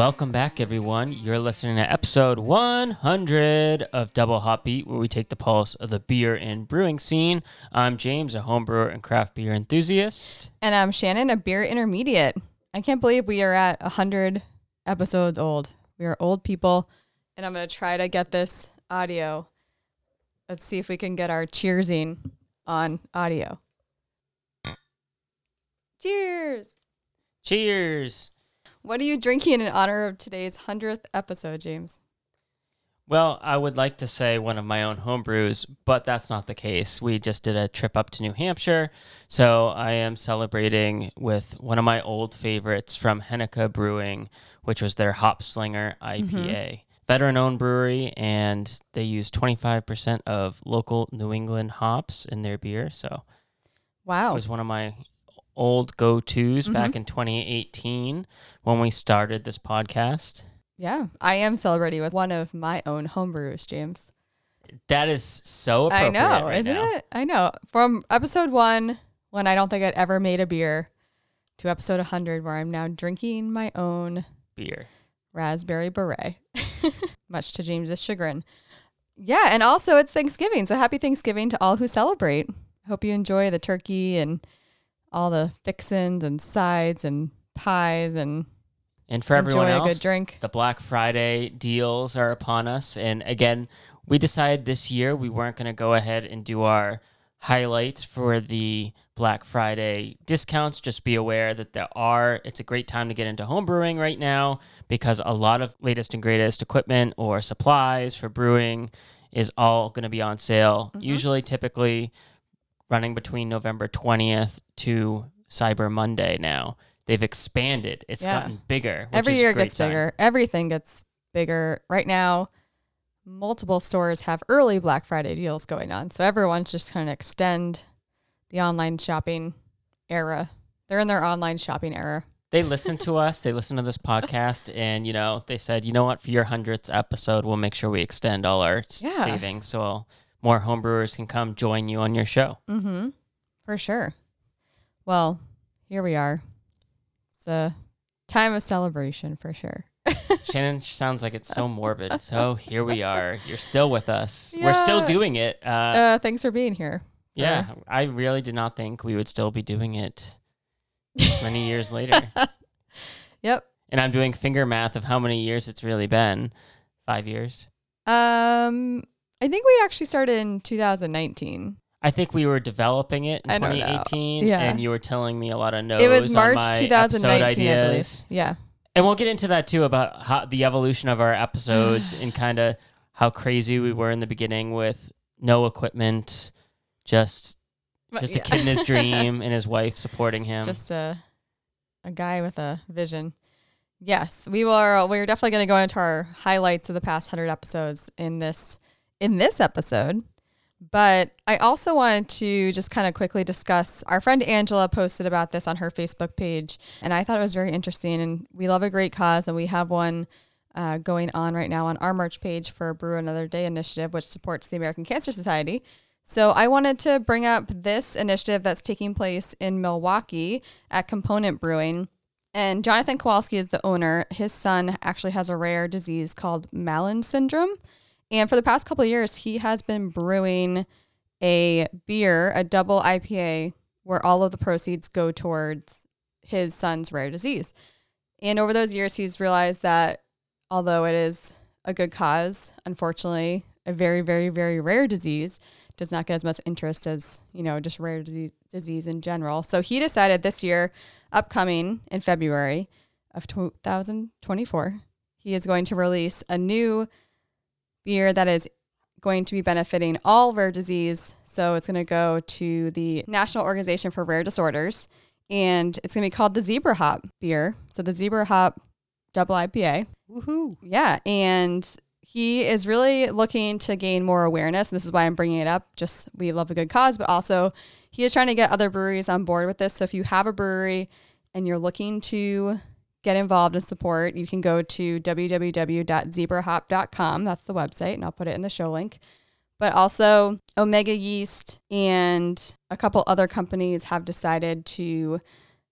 Welcome back, everyone. You're listening to episode 100 of Double Hopbeat, where we take the pulse of the beer and brewing scene. I'm James, a homebrewer and craft beer enthusiast. And I'm Shannon, a beer intermediate. I can't believe we are at 100 episodes old. We are old people, and I'm going to try to get this audio. Let's see if we can get our cheersing on audio. Cheers. Cheers. What are you drinking in honor of today's 100th episode, James? Well, I would like to say one of my own homebrews, but that's not the case. We just did a trip up to New Hampshire, so I am celebrating with one of my old favorites from Henniker Brewing, which was their Hop Slinger IPA. Mm-hmm. Veteran owned brewery, and they use 25% of local New England hops in their beer. So Wow. it was one of my old go tos mm-hmm. back in 2018 when we started this podcast. Yeah, I am celebrating with one of my own homebrews, James. That is so I know, right isn't now. it? I know. From episode one, when I don't think I'd ever made a beer, to episode 100, where I'm now drinking my own Beer. raspberry beret, much to James's chagrin. Yeah, and also it's Thanksgiving, so happy Thanksgiving to all who celebrate. Hope you enjoy the turkey and all the fixins and sides and pies and And for everyone else, good drink. the Black Friday deals are upon us. And again, we decided this year we weren't going to go ahead and do our highlights for the Black Friday discounts. Just be aware that there are, it's a great time to get into home brewing right now because a lot of latest and greatest equipment or supplies for brewing is all going to be on sale. Mm-hmm. Usually, typically running between November 20th to Cyber Monday now. They've expanded. It's Yeah. gotten bigger. which Every is year gets sign. bigger. Everything gets bigger. Right now, multiple stores have early Black Friday deals going on. So everyone's just trying to extend the online shopping era. They're in their online shopping era. They listen to us. They listen to this podcast, and you know they said, you know what, for your hundredth episode, we'll make sure we extend all our Yeah. savings so more homebrewers can come join you on your show. Mm-hmm. For sure. Well, here we are. It's a time of celebration for sure. Shannon sounds like it's so morbid. So here we are. You're still with us. We're still doing it. Uh, Uh, thanks for being here. yeah, I really did not think we would still be doing it many years later. Yep. And I'm doing finger math of how many years it's really been. Five years. Um, I think we actually started in 2019. I think we were developing it in I don't know. 2018, Yeah. and you were telling me a lot of no's it was on March my 2019, episode I believe. Yeah. And we'll get into that too about how the evolution of our episodes and kind of how crazy we were in the beginning with no equipment, just just yeah. a kid in his dream and his wife supporting him. just a a guy with a vision. Yes, we will. We're definitely going to go into our highlights of the past hundred episodes in this in this episode. But I also wanted to just kind of quickly discuss. Our friend Angela posted about this on her Facebook page, and I thought it was very interesting. And we love a great cause, and we have one uh, going on right now on our March page for Brew Another Day initiative, which supports the American Cancer Society. So I wanted to bring up this initiative that's taking place in Milwaukee at Component Brewing. And Jonathan Kowalski is the owner. His son actually has a rare disease called Malan syndrome. And for the past couple of years, he has been brewing a beer, a double IPA, where all of the proceeds go towards his son's rare disease. And over those years, he's realized that although it is a good cause, unfortunately, a very, very, very rare disease does not get as much interest as, you know, just rare disease, disease in general. So he decided this year, upcoming in February of 2024, he is going to release a new beer that is going to be benefiting all rare disease. So it's going to go to the National Organization for Rare Disorders and it's going to be called the Zebra Hop beer. So the Zebra Hop double IPA. Woohoo! Yeah, and he is really looking to gain more awareness. And This is why I'm bringing it up. Just we love a good cause, but also he is trying to get other breweries on board with this. So if you have a brewery and you're looking to get involved and support, you can go to www.zebrahop.com. That's the website, and I'll put it in the show link. But also, Omega Yeast and a couple other companies have decided to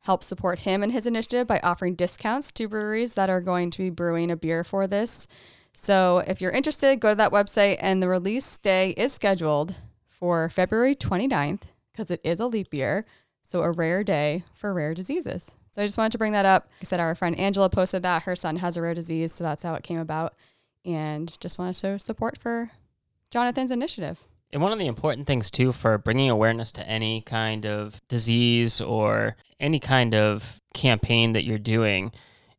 help support him and his initiative by offering discounts to breweries that are going to be brewing a beer for this. So if you're interested, go to that website and the release day is scheduled for February 29th because it is a leap year. So a rare day for rare diseases. So I just wanted to bring that up. I said our friend Angela posted that her son has a rare disease, so that's how it came about. And just want to show support for Jonathan's initiative. And one of the important things too for bringing awareness to any kind of disease or any kind of campaign that you're doing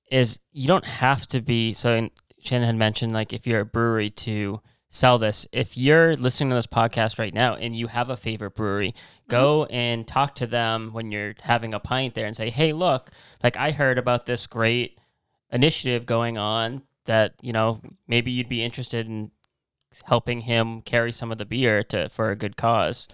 is you don't have to be so Shannon had mentioned like if you're a brewery to sell this. If you're listening to this podcast right now and you have a favorite brewery, go mm-hmm. and talk to them when you're having a pint there and say, "Hey, look, like I heard about this great initiative going on that, you know, maybe you'd be interested in helping him carry some of the beer to for a good cause."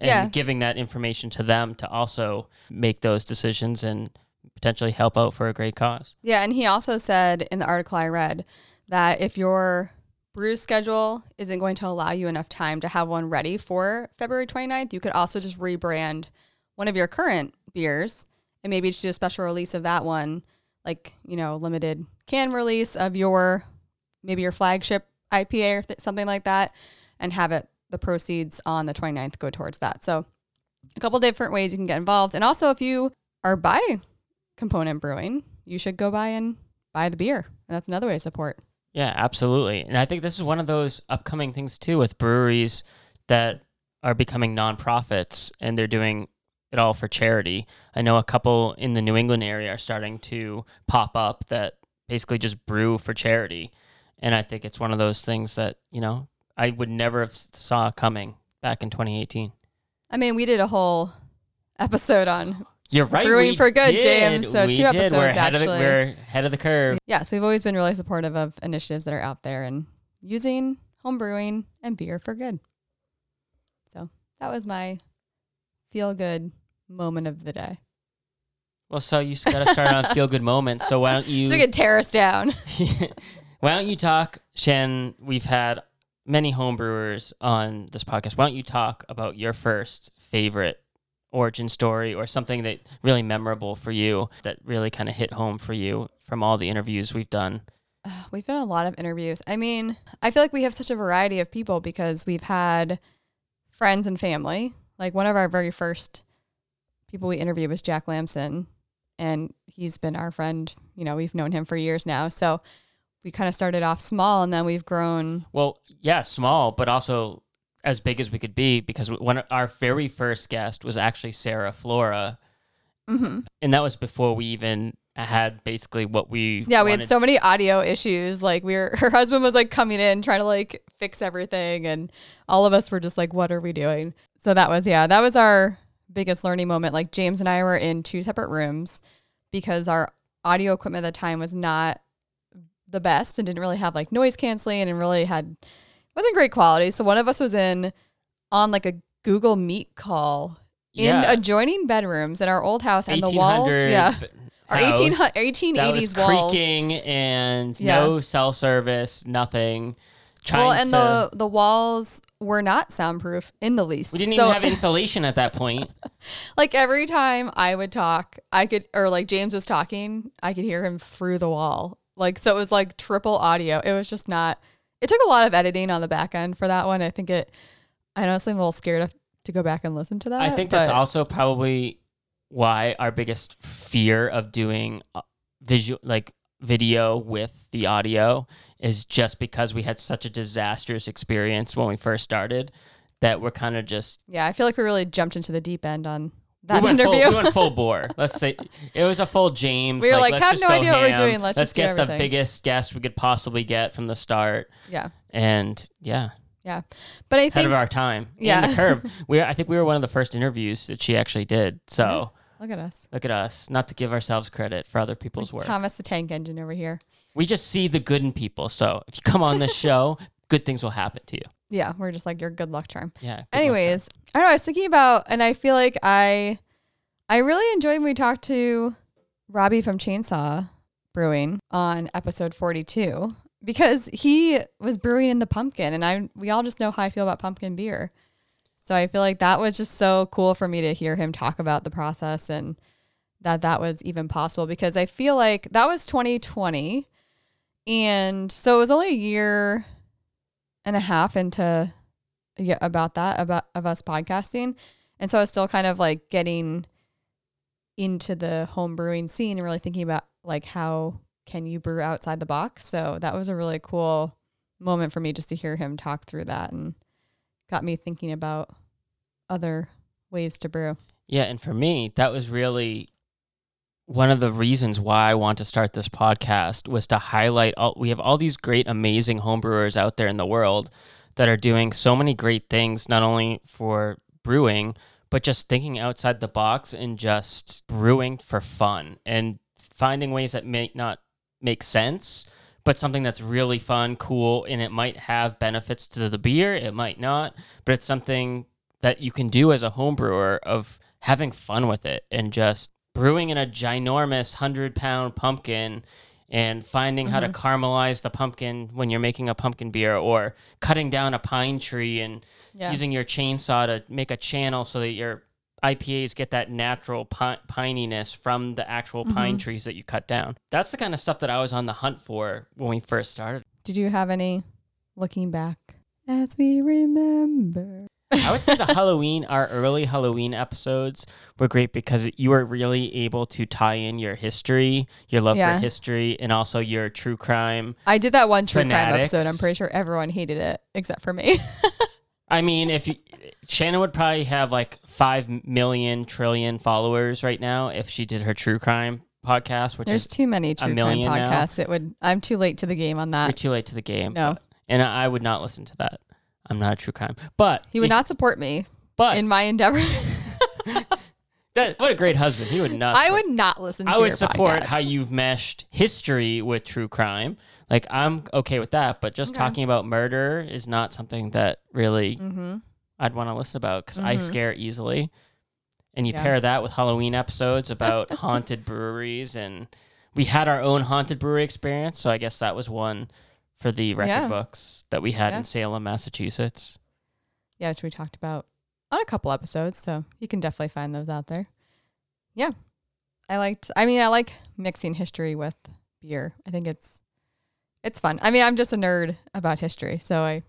And yeah. giving that information to them to also make those decisions and potentially help out for a great cause. Yeah, and he also said in the article I read that if you're brew schedule isn't going to allow you enough time to have one ready for February 29th, you could also just rebrand one of your current beers and maybe just do a special release of that one, like, you know, limited can release of your maybe your flagship IPA or th- something like that, and have it the proceeds on the 29th go towards that. So, a couple different ways you can get involved. And also, if you are by component brewing, you should go by and buy the beer. And that's another way to support. Yeah, absolutely. And I think this is one of those upcoming things too with breweries that are becoming nonprofits and they're doing it all for charity. I know a couple in the New England area are starting to pop up that basically just brew for charity. And I think it's one of those things that, you know, I would never have saw coming back in 2018. I mean, we did a whole episode on you're right. Brewing for good, did. James. So we two did. episodes we're ahead actually. Of the, we're ahead of the curve. Yeah, so we've always been really supportive of initiatives that are out there and using home brewing and beer for good. So that was my feel good moment of the day. Well, so you got to start on feel good moments. So why don't you? So you can tear us down. why don't you talk, Shen? We've had many homebrewers on this podcast. Why don't you talk about your first favorite origin story or something that really memorable for you that really kind of hit home for you from all the interviews we've done? We've done a lot of interviews. I mean, I feel like we have such a variety of people because we've had friends and family. Like one of our very first people we interviewed was Jack Lamson, and he's been our friend. You know, we've known him for years now. So we kind of started off small and then we've grown. Well, yeah, small, but also as big as we could be because when our very first guest was actually Sarah Flora, mm-hmm. and that was before we even had basically what we yeah we had so many audio issues. Like we were her husband was like coming in trying to like fix everything and all of us were just like what are we doing? So that was yeah that was our biggest learning moment. Like james and i were in two separate rooms because our audio equipment at the time was not the best and didn't really have like noise canceling and really had wasn't great quality. So one of us was in on like a Google Meet call in yeah. adjoining bedrooms in our old house and the walls. Yeah. Our 18, 1880s that walls. creaking and no cell service, nothing. well, and to, the the walls were not soundproof in the least. We didn't so, even have insulation at that point. like every time I would talk, I could, or like James was talking, I could hear him through the wall. Like so, it was like triple audio. It was just not it took a lot of editing on the back end for that one. I think it. I honestly am a little scared of, to go back and listen to that. I think that's also probably why our biggest fear of doing uh, visual like video with the audio is just because we had such a disastrous experience when we first started that we're kind of just yeah i feel like we really jumped into the deep end on that we interview. Full, we went full bore. Let's say it was a full James. We were like, like have no idea ham. what we're doing. Let's, let's get the biggest guest we could possibly get from the start. Yeah. And yeah. Yeah. But I think ahead of our time. Yeah. And the curve. We I think we were one of the first interviews that she actually did. So mm-hmm. look at us. Look at us. Not to give ourselves credit for other people's like work. Thomas the Tank Engine over here. We just see the good in people. So if you come on this show, good things will happen to you. Yeah, we're just like your good luck charm. Yeah. Anyways, I don't know. I was thinking about, and I feel like I, I really enjoyed when we talked to Robbie from Chainsaw Brewing on episode forty-two because he was brewing in the pumpkin, and I we all just know how I feel about pumpkin beer. So I feel like that was just so cool for me to hear him talk about the process and that that was even possible because I feel like that was 2020. And so it was only a year and a half into yeah, about that, about of us podcasting. And so I was still kind of like getting into the home brewing scene and really thinking about like how can you brew outside the box. So that was a really cool moment for me just to hear him talk through that and got me thinking about other ways to brew. Yeah, and for me, that was really one of the reasons why I want to start this podcast was to highlight all we have all these great amazing homebrewers out there in the world that are doing so many great things not only for brewing but just thinking outside the box and just brewing for fun and finding ways that may not make sense but something that's really fun, cool, and it might have benefits to the beer, it might not, but it's something that you can do as a home brewer of having fun with it and just brewing in a ginormous 100 pound pumpkin and finding mm-hmm. how to mm-hmm. caramelize the pumpkin when you're making a pumpkin beer or cutting down a pine tree and yeah. using your chainsaw to make a channel so that your IPAs get that natural pi- pininess from the actual mm-hmm. pine trees that you cut down. That's the kind of stuff that I was on the hunt for when we first started. Did you have any looking back as we remember? I would say the Halloween, our early Halloween episodes were great because you were really able to tie in your history, your love yeah. for history, and also your true crime. I did that one true fanatics. crime episode. I'm pretty sure everyone hated it except for me. I mean, if you, Shannon would probably have like five million trillion followers right now if she did her true crime podcast. Which there's too many true crime podcasts. Now. It would. I'm too late to the game on that. You're too late to the game. No, but, and I would not listen to that. I'm not a true crime. But he would not support me. But in my endeavor. that, what a great husband. He would not. I would not listen. To I would support podcast. how you've meshed history with true crime. Like I'm okay with that, but just talking about murder is not something that really mm-hmm. I'd want to listen about because mm-hmm. I scare easily. And you yeah. pair that with Halloween episodes about haunted breweries, and we had our own haunted brewery experience. So I guess that was one for the record yeah. books that we had yeah. in Salem, Massachusetts. Yeah, which we talked about on a couple episodes. So you can definitely find those out there. Yeah. I liked I mean I like mixing history with beer. I think it's it's fun. I mean, I'm just a nerd about history, so I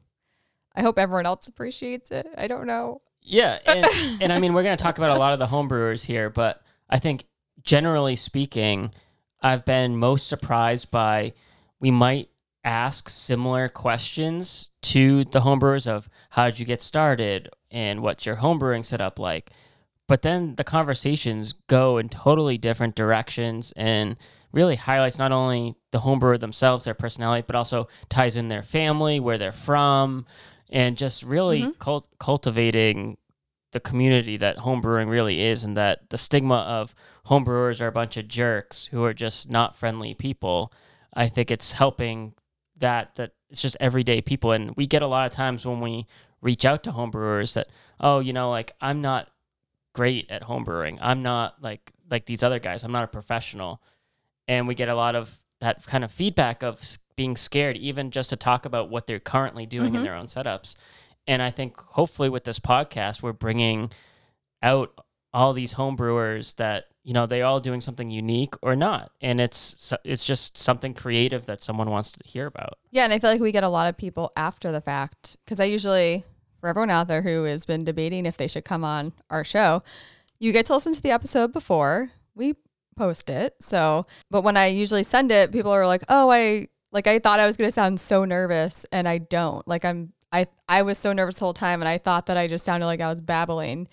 I hope everyone else appreciates it. I don't know. Yeah, and, and I mean, we're going to talk about a lot of the homebrewers here, but I think generally speaking, I've been most surprised by we might ask similar questions to the homebrewers of how did you get started? And what's your homebrewing setup like? But then the conversations go in totally different directions and really highlights not only the homebrewer themselves their personality but also ties in their family where they're from and just really mm-hmm. cult- cultivating the community that homebrewing really is and that the stigma of homebrewers are a bunch of jerks who are just not friendly people. I think it's helping that that it's just everyday people. And we get a lot of times when we reach out to homebrewers that oh you know like i'm not great at homebrewing. I'm not like like these other guys. I'm not a professional. And we get a lot of that kind of feedback of being scared even just to talk about what they're currently doing mm-hmm. in their own setups. And i think hopefully with this podcast we're bringing out all these homebrewers that you know they're all doing something unique or not. And it's it's just something creative that someone wants to hear about. Yeah and i feel like we get a lot of people after the fact because i usually for everyone out there who has been debating if they should come on our show you get to listen to the episode before we post it. So but when i usually send it people are like oh i like i thought i was going to sound so nervous and i don't. Like i'm i i was so nervous the whole time and i thought that i just sounded like i was babbling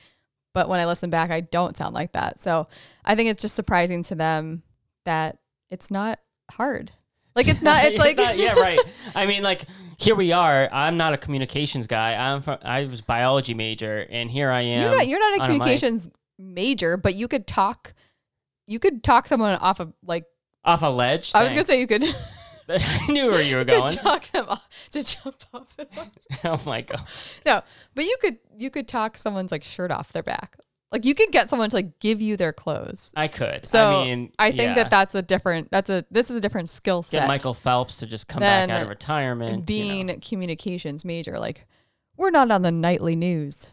but when I listen back, I don't sound like that. So I think it's just surprising to them that it's not hard. Like it's not. It's, it's like not, yeah, right. I mean, like here we are. I'm not a communications guy. I'm from, I was biology major, and here I am. You're not. You're not a communications a major, but you could talk. You could talk someone off of like off a ledge. I was gonna say you could. I knew where you were going. talk them off to jump off. oh my god. No, but you could you could talk someone's like shirt off their back. Like you could get someone to like give you their clothes. I could. So I mean, I think yeah. that that's a different. That's a this is a different skill set. Get Michael Phelps to just come back out of retirement. Being you know. communications major, like we're not on the nightly news.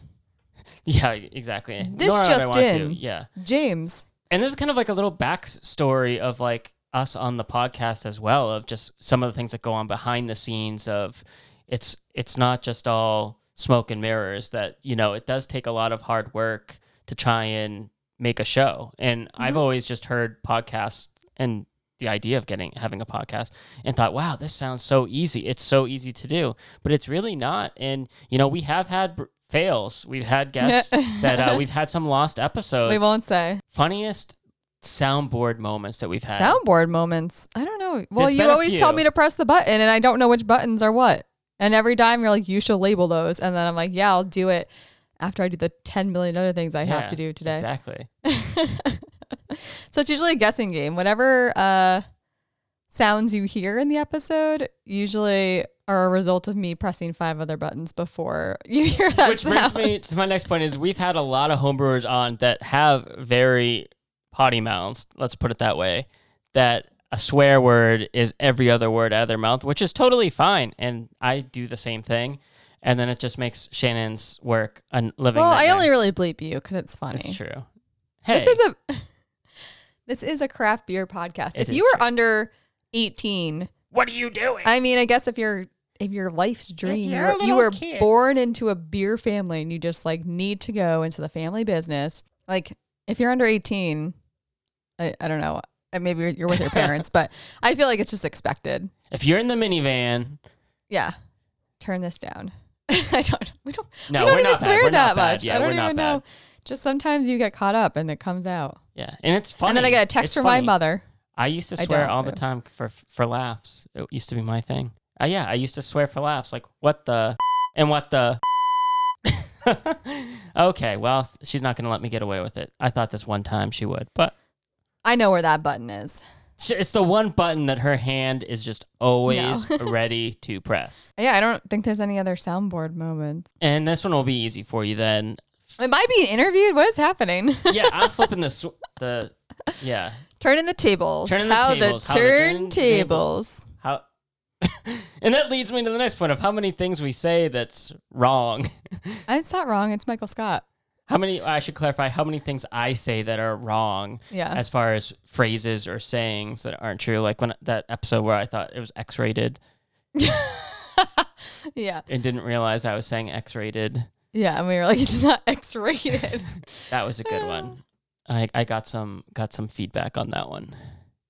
Yeah, exactly. This Nor just in. To. Yeah, James And this is kind of like a little backstory of like us on the podcast as well of just some of the things that go on behind the scenes of it's it's not just all smoke and mirrors that you know it does take a lot of hard work to try and make a show. And i've Mhm. always just heard podcasts and the idea of getting having a podcast and thought wow this sounds so easy. It's so easy to do. But it's really not. And you know we have had br- fails. We've had guests that uh, we've had some lost episodes. We won't say. Funniest soundboard moments that we've had soundboard moments. I don't know. Well, There's you always tell me to press the button, and I don't know which buttons are what. And every time you're like, you should label those, and then I'm like, yeah, I'll do it after I do the 10 million other things I have to do today. exactly so it's usually a guessing game. Whatever uh, sounds you hear in the episode usually are a result of me pressing five other buttons before you hear that Which brings me to my next point is we've had a lot of homebrewers on that have very potty mouths, let's put it that way, that a swear word is every other word out of their mouth, which is totally fine. And I do the same thing. And then it just makes Shannon's work a living well, I only really bleep you because it's funny. It's true. Hey, This is a this is a craft beer podcast. It if you were true. under 18, what are you doing? I mean, I guess if you're if your life's dream, you're you're, you were kid. born into a beer family and you just like need to go into the family business. Like if you're under 18, I, I don't know. Maybe you're- you're with your parents, but I feel like it's just expected. if you're in the minivan, Yeah. Turn this down. I don't we don't no, we don't even swear that much. Yeah, I don't even know. Just sometimes you get caught up and it comes out. Yeah, and it's funny. And then I get a text It's from my mother. I used to swear all the time for for laughs. It used to be my thing. Uh, yeah, I used to swear for laughs, like what the and what the. okay, well, she's not going to let me get away with it. I thought this one time she would, but I know where that button is. it's the one button that her hand is just always ready to press. Yeah, I don't think there's any other soundboard moments. And this one will be easy for you then. Am I being interviewed? What is happening? Yeah, I'm flipping the sw- the yeah. Turning the tables. Turning the how tables, the how the turn turn tables. How And that leads me to the next point of how many things we say that's wrong. It's not wrong. It's Michael Scott. How many? I should clarify how many things I say that are wrong Yeah. as far as phrases or sayings that aren't true. Like when that episode where I thought it was X-rated yeah. and didn't realize I was saying X-rated. Yeah. And we were like, it's not X rated. That was a good one. I, I got some got some feedback on that one.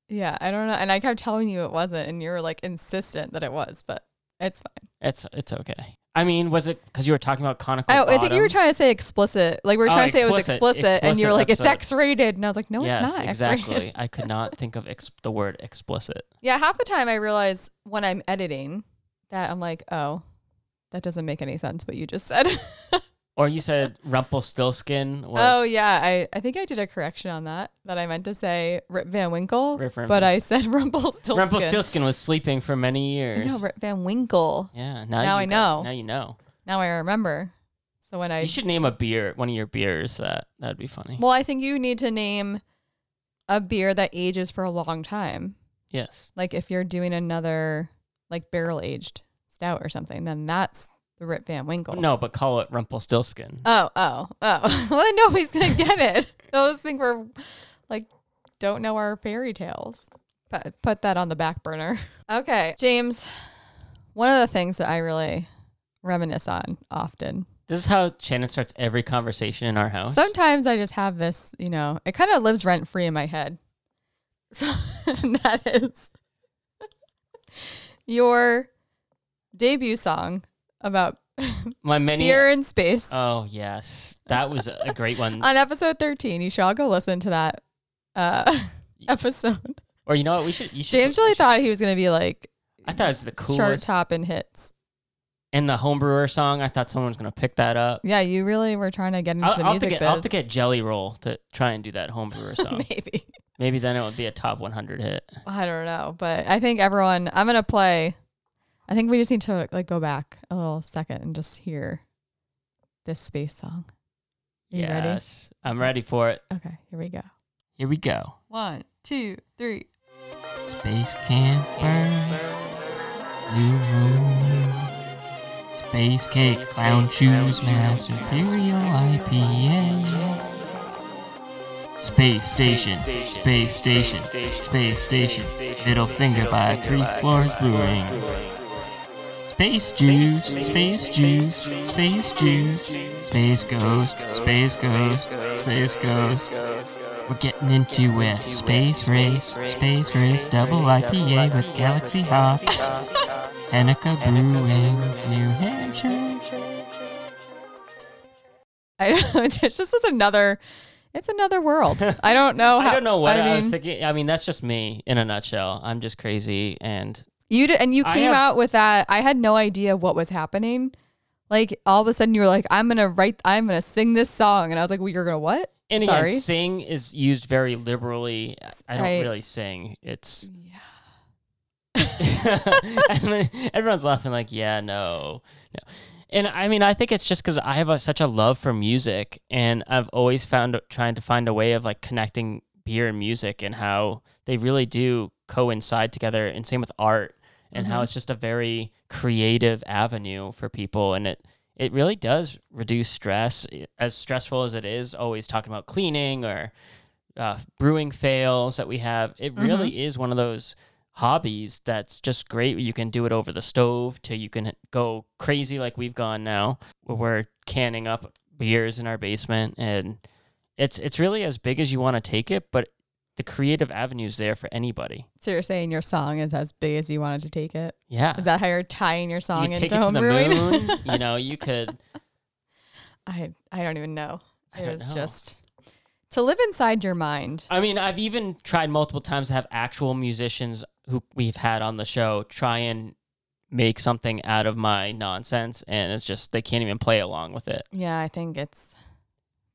yeah. I don't know. And I kept telling you it wasn't. And you were like insistent that it was, but it's fine. It's it's okay. I mean, was it because you were talking about conical? I, I think you were trying to say explicit. Like we were Oh, trying to say it was explicit. explicit. And you were like, it's. X rated. And I was like, no, yes, it's not X rated exactly. rated. I could not think of ex- the word explicit. Yeah. Half the time I realize when I'm editing that I'm like, oh, that doesn't make any sense what you just said. Or you said Rumpelstiltskin was. Oh yeah, I, I think I did a correction on that. That I meant to say Rip Van Winkle, Rip Van but Winkle. I said Rumpelstiltskin. Rumpelstiltskin was sleeping for many years. No, Rip Van Winkle. Yeah, now, Now you I got- know. Now you know. Now I remember. So when I You should name a beer, one of your beers. That that'd be funny. well, I think you need to name a beer that ages for a long time. yes. Like if you're doing another like barrel aged stout or something, then that's the Rip Van Winkle. No, but call it Rumpelstiltskin. Oh, oh, oh. well, then nobody's gonna get it. They'll just think we're like don't know our fairy tales. But put that on the back burner. Okay, James. One of the things that I really reminisce on often. This is how Shannon starts every conversation in our house. Sometimes I just have this, you know, it kind of lives rent free in my head. So that is your debut song about My many. beer in space. Oh yes, that was a great one. on episode 13. You should all go listen to that uh, episode. or you know what? We should. You should. James really should- thought he was going to be like I thought it was the chart coolest. top and hits. And the homebrewer song, I thought someone was gonna pick that up. Yeah, you really were trying to get into I'll, the I'll music get. I'll have to get Jelly Roll to try and do that homebrewer song. Maybe. Maybe then it would be a top 100 hit. I don't know, but I think everyone. I'm gonna play. I think we just need to like go back a little second and just hear this space song. Are you ready? yes, I'm ready for it. Okay, here we go. Here we go. One, two, three. Space can't burn. New moon. Space cake, clown shoes, mass imperial IPA. Space Station, Space Station, Space Station. Middle finger by Three Floyds Brewing. Space Jews, Space Jews, Space Jews, Space Ghost, Space Ghost, Space Ghost. We're getting into a space race, space race, double IPA with Galaxy hops. Hanukkah Brewing, New Hampshire. I don't know. it's just this is another it's another world. I don't know how I don't know what I, I was mean, thinking. I mean, that's just me in a nutshell. I'm just crazy, and you did, and you I came have- out with that. I had no idea what was happening. Like all of a sudden you were like, I'm gonna write I'm gonna sing this song and I was like, Well, you're gonna what? and again, Sorry. sing is used very liberally. I don't I- really sing. It's Everyone- everyone's laughing like, yeah, no, no. And I mean, I think it's just because I have a, such a love for music, and I've always found trying to find a way of like connecting beer and music, and how they really do coincide together. And same with art, and how Mhm. it's just a very creative avenue for people, and it it really does reduce stress. As stressful as it is, always talking about cleaning or uh, brewing fails that we have, it really is one of those hobbies that's just great. You can do it over the stove till you can go crazy like we've gone now, where we're canning up beers in our basement, and it's it's really as big as you want to take it, but the creative avenue's there for anybody. So you're saying your song is as big as you wanted to take it? Yeah, Is that how you're tying your you song take into it to home the brewing? moon. you know, you could. I I don't even know. It was know. just to live inside your mind. I mean, I've even tried multiple times to have actual musicians who we've had on the show try and make something out of my nonsense, and it's just they can't even play along with it. Yeah, I think it's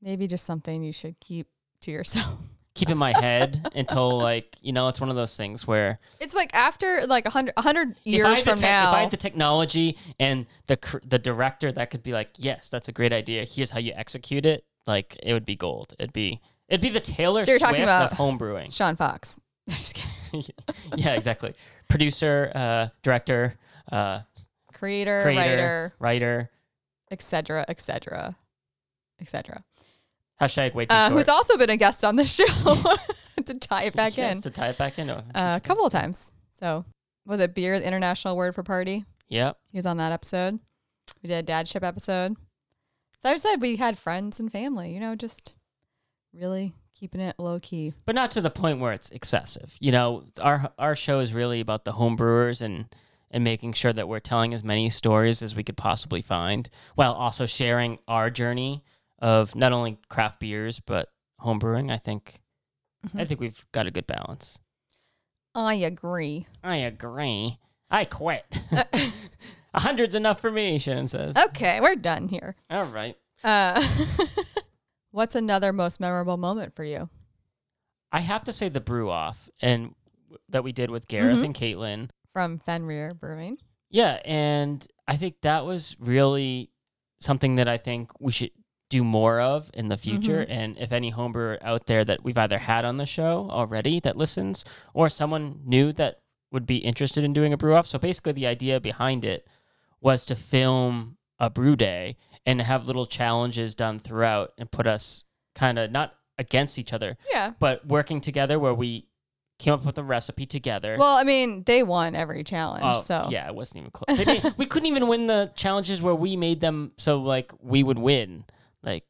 maybe just something you should keep to yourself. Keep in my head until like you know, it's one of those things where It's like after like a hundred a hundred if I years had the from tech- now. if I had the technology and the cr- the director that could be like, yes, that's a great idea. Here's how you execute it. Like it would be gold. It'd be it'd be the Taylor So you're Swift talking about- of homebrewing. Sean Fox. just kidding. yeah, exactly. Producer, uh, director, uh, Creator, creator, writer, writer. etc., etc., etc. Hashtag way too Uh, who's also been a guest on the show to tie it back Yes, in to tie it back in. Oh, uh, a couple of times. So was it beer, the international word for party? Yep. He was on that episode. We did a dad ship episode. So I said we had friends and family, you know, just really keeping it low key. But not to the point where it's excessive. You know, our our show is really about the home brewers and and making sure that we're telling as many stories as we could possibly find, while also sharing our journey of not only craft beers but home brewing. I think I Mhm. think we've got a good balance. I agree. I agree. I quit. A hundred's enough for me, Shannon says. okay, we're done here. All right. Uh, what's another most memorable moment for you? I have to say the brew off and that we did with Gareth Mhm. and Caitlin. From Fenrir Brewing. Yeah, and I think that was really something that I think we should do more of in the future. Mm-hmm. And if any homebrewer out there that we've either had on the show already that listens, or someone new that would be interested in doing a brew off. So basically, the idea behind it was to film a brew day and have little challenges done throughout and put us kind of not against each other, Yeah. but working together where we came up with a recipe together. Well, I mean, they won every challenge, Oh, so yeah, it wasn't even close. We couldn't even win the challenges where we made them so like we would win. Like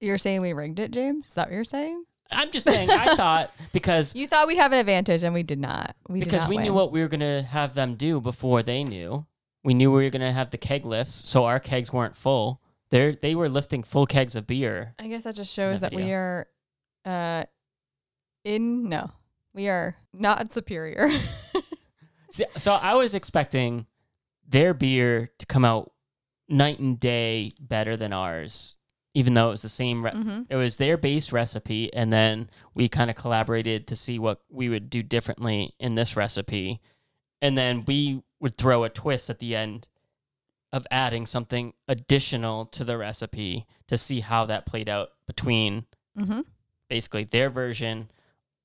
you're saying we rigged it, James? Is that what you're saying? I'm just saying, I thought because You thought we'd have an advantage, and we did not. We did because not we knew what we were gonna have them do before they knew. We knew we were gonna have the keg lifts, so our kegs weren't full. They they were lifting full kegs of beer. I guess that just shows that that we video. are, uh, in no, we are not superior. See, So I was expecting their beer to come out night and day better than ours, even though it was the same. Re- hmm it was their base recipe and then we kind of collaborated to see what we would do differently in this recipe and then we would throw a twist at the end of adding something additional to the recipe to see how that played out between hmm basically their version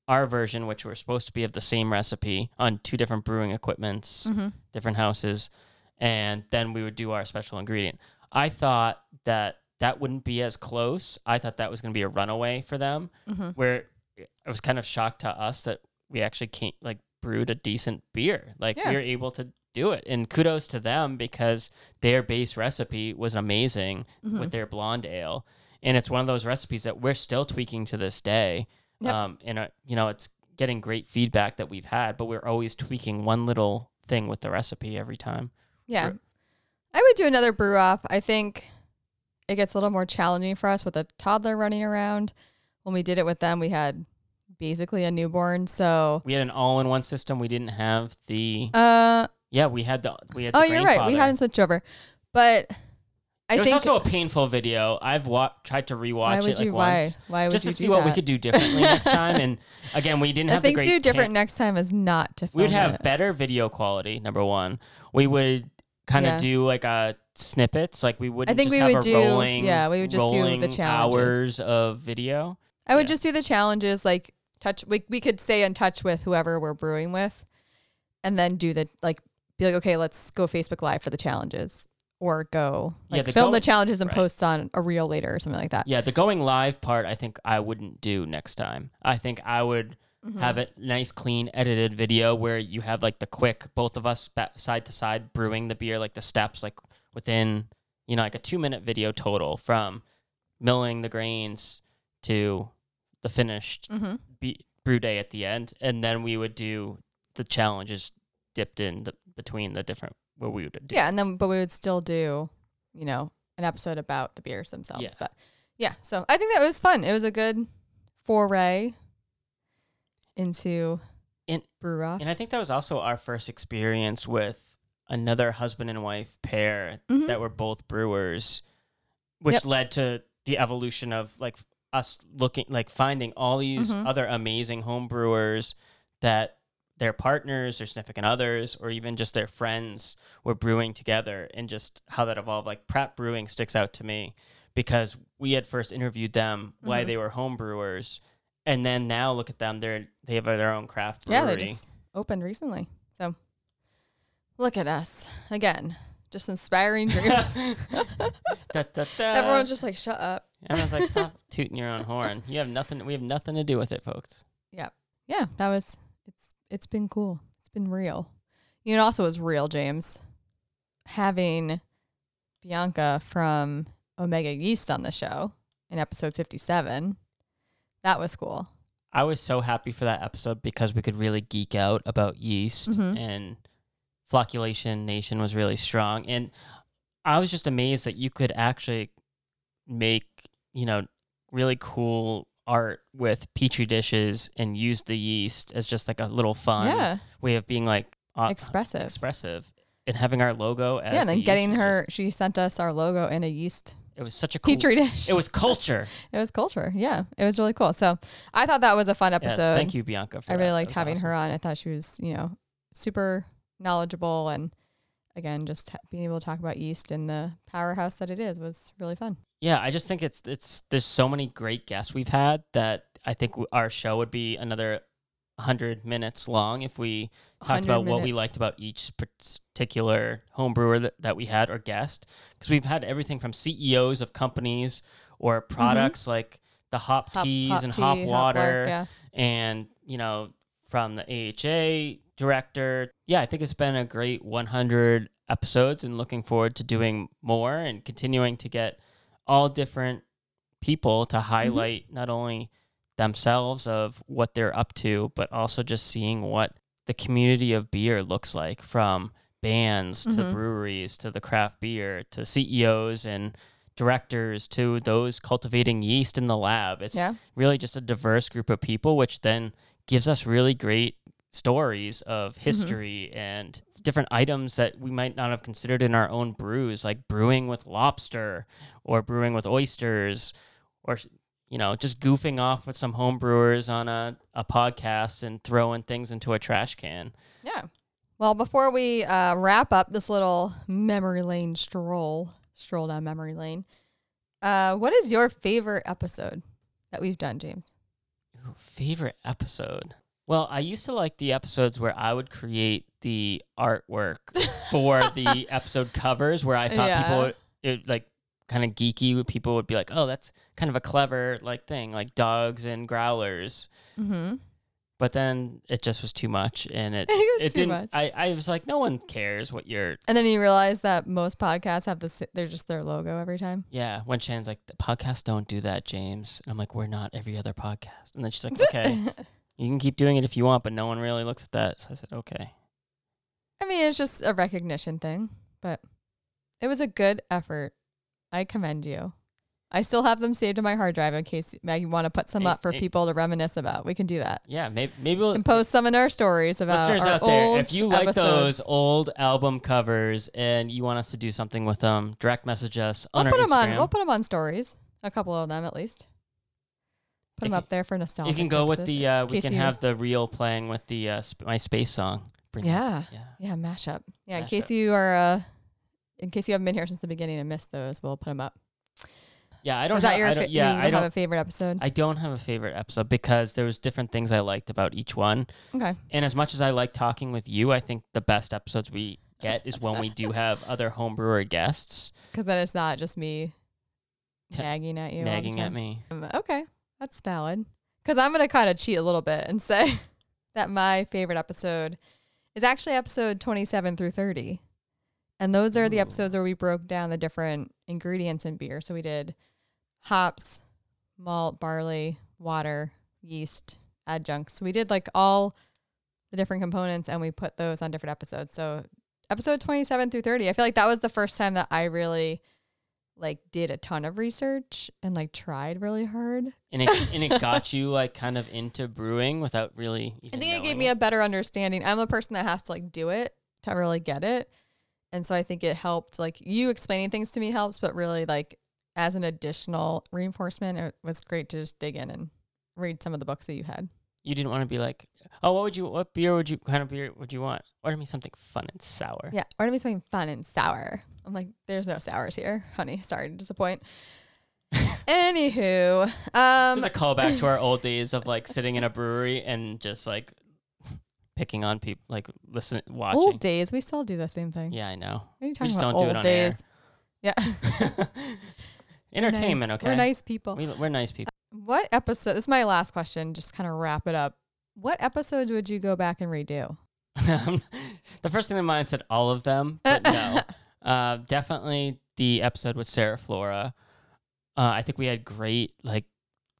our version which were supposed to be of the same recipe on two different brewing equipments hmm different houses, and then we would do our special ingredient. I thought that that wouldn't be as close. I thought that was going to be a runaway for them. Mm-hmm. Where I was kind of shocked to us that we actually can't like brewed a decent beer. Like Yeah. we were able to do it, and kudos to them because their base recipe was amazing Mm-hmm. with their blonde ale, and it's one of those recipes that we're still tweaking to this day. Yep. Um, and uh, you know, it's getting great feedback that we've had, but we're always tweaking one little thing with the recipe every time. Yeah. I would do another brew off. I think it gets a little more challenging for us with a toddler running around. When we did it with them, we had basically a newborn. So, We had an all-in-one system. We didn't have the uh, yeah. We had the we had. oh, the you're right. We hadn't switched over. But I it was also a painful video. I've wa- tried to rewatch why it like you why once. why would just you to see what we could do differently next time. And again, we didn't The have the things to great do different ta- next time is not to. we would have it. better video quality. Number one, we would kind of Yeah. do like a snippets. Like we wouldn't. I think just we have would a do- rolling, yeah, we would just do the challenges. hours of video. I would Yeah. just do the challenges like touch we, we could stay in touch with whoever we're brewing with and then do the like be like okay let's go Facebook live for the challenges or go Yeah, like the film go- the challenges and right. post on a reel later or something like that. Yeah, the going live part, I think I wouldn't do next time. I think I would Mhm. have it nice, clean, edited video where you have like the quick, both of us side to side brewing the beer, like the steps, like within, you know, like a two minute video total from milling the grains to the finished Mhm. be- brew day at the end. And then we would do the challenges dipped in the, between the different, where we would do. Yeah, and then but we would still do, you know, an episode about the beers themselves. Yeah. But yeah, so I think that was fun. It was a good foray into And- brew offs. And I think that was also our first experience with another husband and wife pair Mhm. that were both brewers, which Yep. led to the evolution of like us looking like finding all these Mhm. other amazing home brewers that their partners, their significant others, or even just their friends were brewing together and just how that evolved. Like Pratt Brewing sticks out to me because we had first interviewed them why Mhm. they were home brewers. And then now look at them, they're they have their own craft brewery. Yeah, they just opened recently. So look at us again, just inspiring dreams. Da, da, da. Everyone's just like, shut up. Everyone's like, stop tooting your own horn. You have nothing. We have nothing to do with it, folks. Yeah, yeah. that was it's it's been cool. It's been real. You know, it also was real, James. Having Bianca from Omega Yeast on the show in episode fifty-seven. That was cool. I was so happy for that episode because we could really geek out about yeast Mhm. and flocculation nation was really strong. And I was just amazed that you could actually make, you know, really cool art with petri dishes and use the yeast as just like a little fun yeah, way of being like uh, expressive. expressive and having our logo as yeah, and then yeast getting her. just- She sent us our logo in a yeast it was such a cool petri dish. it was culture It was culture. Yeah, it was really cool. So I thought that was a fun episode. Yes, thank you, Bianca. For I really that. liked That having her on. I thought she was, you know, super knowledgeable and again, just ha- being able to talk about yeast and the powerhouse that it is was really fun. Yeah, I just think it's it's there's so many great guests we've had that I think w- our show would be another hundred minutes long if we talked 100 about what we liked about each particular home brewer that, that we had or guest because we've had everything from CEOs of companies or mm-hmm. products like the hop, Hop- teas hop and tea, hop hop water work, yeah. and you know from the AHA director. Yeah, I think it's been a great 100 episodes and looking forward to doing more and continuing to get all different people to highlight not only themselves of what they're up to, but also just seeing what the community of beer looks like from bands to Mhm. breweries to the craft beer to CEOs and directors to those cultivating yeast in the lab. It's Yeah. really just a diverse group of people, which then gives us really great stories of history and different items that we might not have considered in our own brews, like brewing with lobster or brewing with oysters or you know, just goofing off with some home brewers on a, a podcast and throwing things into a trash can. Yeah. Well, before we uh, wrap up this little memory lane stroll, stroll down memory lane, uh, what is your favorite episode that we've done, James? Ooh, favorite episode? Well, I used to like the episodes where I would create the artwork for the episode covers, where I thought Yeah. people it like kind of geeky. People would be like, "Oh, that's kind of a clever like thing, like dogs and growlers." Mm-hmm. But then it just was too much, and it It was too didn't. much. I I was like, no one cares what you're. And then you realize that most podcasts have this. They're just their logo every time. Yeah, when Shannon's like, the podcasts don't do that, James. And I'm like, we're not every other podcast. And then she's like, okay, you can keep doing it if you want, but no one really looks at that. So I said, okay. I mean, it's just a recognition thing, but it was a good effort. I commend you. I still have them saved to my hard drive in case Maggie want to put some up for people to reminisce about. We can do that. Yeah, maybe maybe we'll And post some in our stories about listeners our out there. If you like episodes. those old album covers and you want us to do something with them, direct message us on we'll our put them on. We'll put them on stories. A couple of them at least. Put them can- up there for nostalgia. you can go with the. Uh, we can you- have the reel playing with the uh, sp- my space song. Bring it- Yeah. yeah. Yeah, mashup. Yeah, in Mashup. case you are, uh, in case you haven't been here since the beginning and missed those, we'll put them up. Yeah, I don't. Was that have, your? I fa- don't, yeah, you I have don't. a favorite episode. I don't have a favorite episode because there was different things I liked about each one. okay. And as much as I like talking with you, I think the best episodes we get is when we do have other homebrewer guests Because then it's not just me T- nagging at you. nagging at me. Um, Okay, that's valid. Because I'm gonna kind of cheat a little bit and say that my favorite episode is actually episode 27 through 30, and those are the episodes where we broke down the different ingredients in beer. So we did hops, malt, barley, water, yeast, adjuncts. So we did like all the different components, and we put those on different episodes. So episode 27 through 30, I feel like that was the first time that I really like did a ton of research and like tried really hard. And it and it got you like kind of into brewing without really. I think it gave knowing me a better understanding. I'm a person that has to like do it to really get it. And so I think it helped like you explaining things to me helps, but really like as an additional reinforcement, it was great to just dig in and read some of the books that you had. You didn't want to be like, oh, what would you? What beer would you? Kind of beer would you want? Order me something fun and sour. Yeah. Order me something fun and sour. I'm like, there's no sours here, honey. Sorry to disappoint. Anywho, um, Just a callback to our old days of like sitting in a brewery and just like picking on people, like listen, watching. old days, we still do the same thing. Yeah, I know. What are you We just about? don't do old it on days. Yeah. air. Entertainment, Nice. okay. We're nice people. We, we're nice people. What episode? This is my last question. Just kind of wrap it up. What episodes would you go back and redo? the first thing in mind said all of them, but no. Uh, definitely the episode with Sarah Flora. Uh, I think we had great like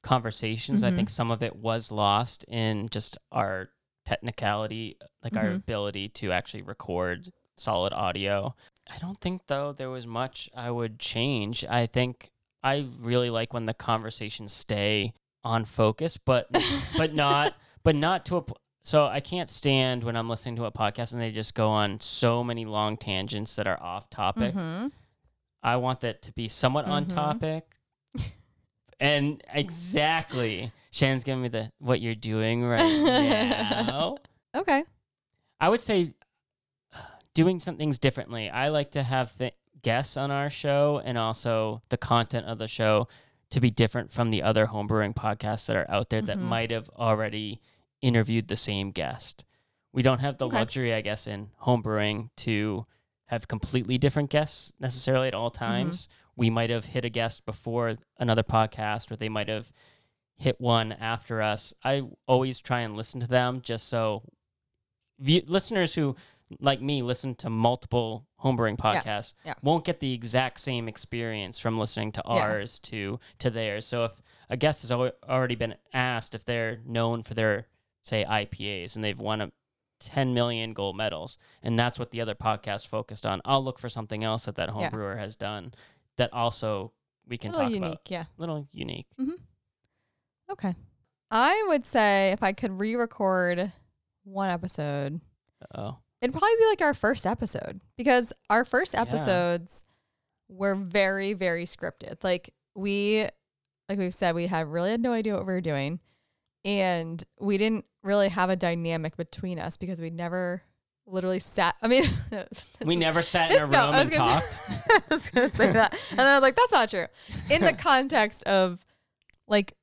conversations. I Mhm. think some of it was lost in just our technicality, like our Mhm. ability to actually record solid audio. I don't think though there was much I would change. I think I really like when the conversations stay on focus, but but not but not to a so I can't stand when I'm listening to a podcast and they just go on so many long tangents that are off topic. Mhm. I want that to be somewhat on Mhm. topic. And exactly, Shannon's giving me the what you're doing right now. Okay. I would say doing some things differently. I like to have th- guests on our show and also the content of the show to be different from the other homebrewing podcasts that are out there that Mhm. might have already interviewed the same guest. We don't have the Okay. luxury, I guess, in homebrewing to have completely different guests necessarily at all Mm-hmm. times. We might have hit a guest before another podcast, or they might have hit one after us. I always try and listen to them just so listeners who, like me, listen to multiple homebrewing podcasts yeah. won't get the exact same experience from listening to Yeah. ours to to theirs. So if a guest has already been asked if they're known for their say IPAs and they've won a 10 million gold medals and that's what the other podcast focused on, I'll look for something else that that Yeah. homebrewer has done that also we can talk unique. about. Yeah. Little unique. Mm-hmm. Okay. I would say if I could re-record one episode, Oh. It'd probably be like our first episode because our first Yeah. episodes were very, very scripted. Like we, like we've said, we had really had no idea what we were doing, and we didn't really have a dynamic between us because we never literally sat. I mean, We never sat in a no, room I and talked. say- I was gonna say that, and I was like, "That's not true." In the context of, like,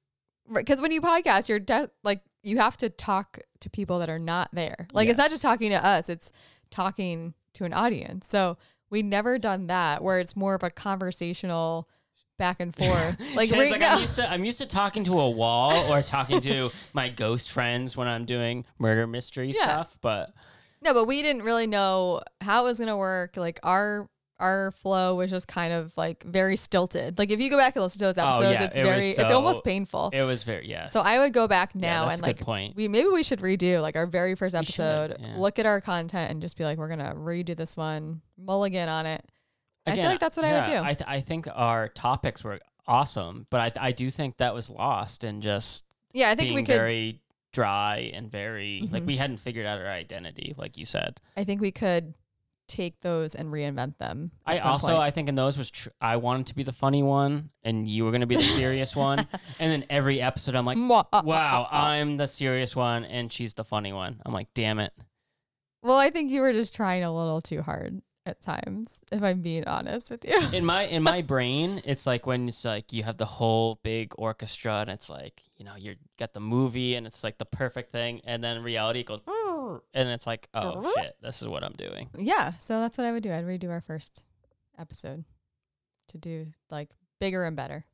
because when you podcast, you're de- like you have to talk to people that are not there. Like, it's not just talking to us; it's talking to an audience. So we never done that, where it's more of a conversational back and forth. Like right like, I'm now. used to I'm used to talking to a wall or talking to my ghost friends when I'm doing murder mystery Yeah. stuff, but No, but we didn't really know how it was gonna work. Like our our flow was just kind of like very stilted. Like if you go back and listen to those Oh, episodes, yeah, it's it very it's almost painful. it was very yeah. so I would go back now that's and like point. we maybe we should redo like our very first should, episode. yeah. Look at our content and just be like, we're gonna redo this one, mulligan on it. I feel like that's what I would do. I, th- I think our topics were awesome, but I, th- I do think that was lost in just Yeah, I think we could. very dry and very like Mhm. we hadn't figured out our identity, like you said. I think we could take those and reinvent them. I also point. I think in those was tr- I wanted to be the funny one and you were gonna be the serious one, and then every episode I'm like, uh, uh, wow, uh, uh. I'm the serious one and she's the funny one. I'm like, damn it. Well, I think you were just trying a little too hard at times, if I'm being honest with you. in my in my brain, it's like when it's like you have the whole big orchestra and it's like you know you got the movie and it's like the perfect thing, and then reality goes and it's like oh shit, this is what I'm doing. Yeah, so that's what I would do. I'd redo our first episode to do like bigger and better.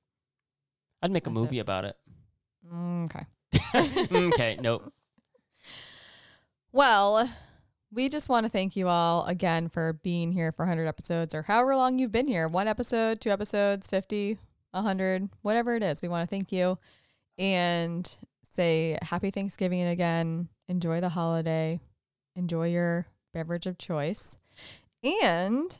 I'd make a That's movie about it. Mm, Okay. okay, nope. Well, we just want to thank you all again for being here for 100 episodes or however long you've been here. One episode, two episodes, 50, 100, whatever it is. We want to thank you and say happy Thanksgiving again. Enjoy the holiday. Enjoy your beverage of choice. And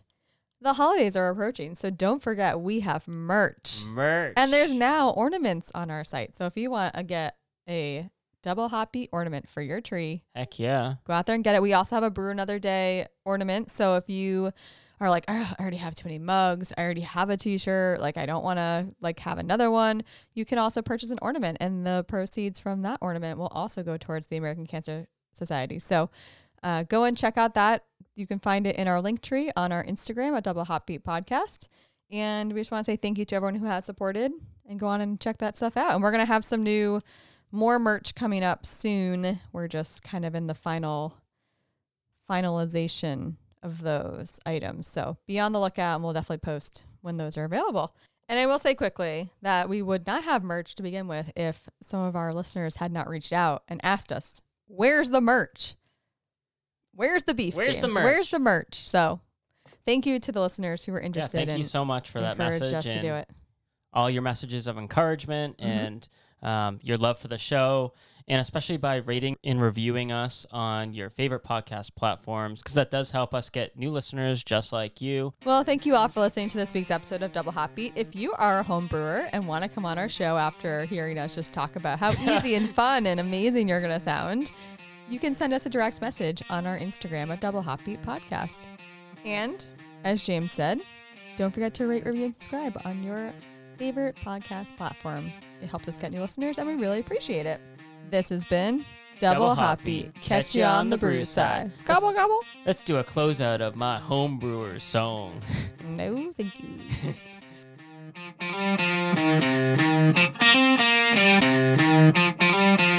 the holidays are approaching. So don't forget, we have merch. Merch. And there's now ornaments on our site. So if you want to get a double hoppy ornament for your tree, heck yeah. go out there and get it. We also have a brew another day ornament. So if you are like, "Ugh, I already have too many mugs, I already have a t-shirt, like I don't want to like have another one, you can also purchase an ornament and the proceeds from that ornament will also go towards the American Cancer Society. So uh, go and check out that. You can find it in our link tree on our Instagram at Double Hopbeat Podcast. And we just want to say thank you to everyone who has supported and go on and check that stuff out. And we're going to have some new, more merch coming up soon. We're just kind of in the final finalization of those items. So be on the lookout and we'll definitely post when those are available. And I will say quickly that we would not have merch to begin with if some of our listeners had not reached out and asked us, where's the merch? Where's the beef? Where's the James? Where's the merch? So thank you to the listeners who were Yeah, interested thank in you so much for that message us to do it. all your messages of encouragement Mhm. and um, your love for the show, and especially by rating and reviewing us on your favorite podcast platforms, because that does help us get new listeners just like you. Well, thank you all for listening to this week's episode of Double Hopbeat. If you are a home brewer and want to come on our show after hearing us just talk about how easy and fun and amazing you're going to sound, you can send us a direct message on our Instagram at Double Hopbeat Podcast. And as James said, don't forget to rate, review, and subscribe on your favorite podcast platform. It helps us get new listeners, and we really appreciate it. This has been Double, Double Hoppy. Catch, Catch you on the brew side. Gobble, gobble. Let's do a closeout of my homebrewer song. no, thank you.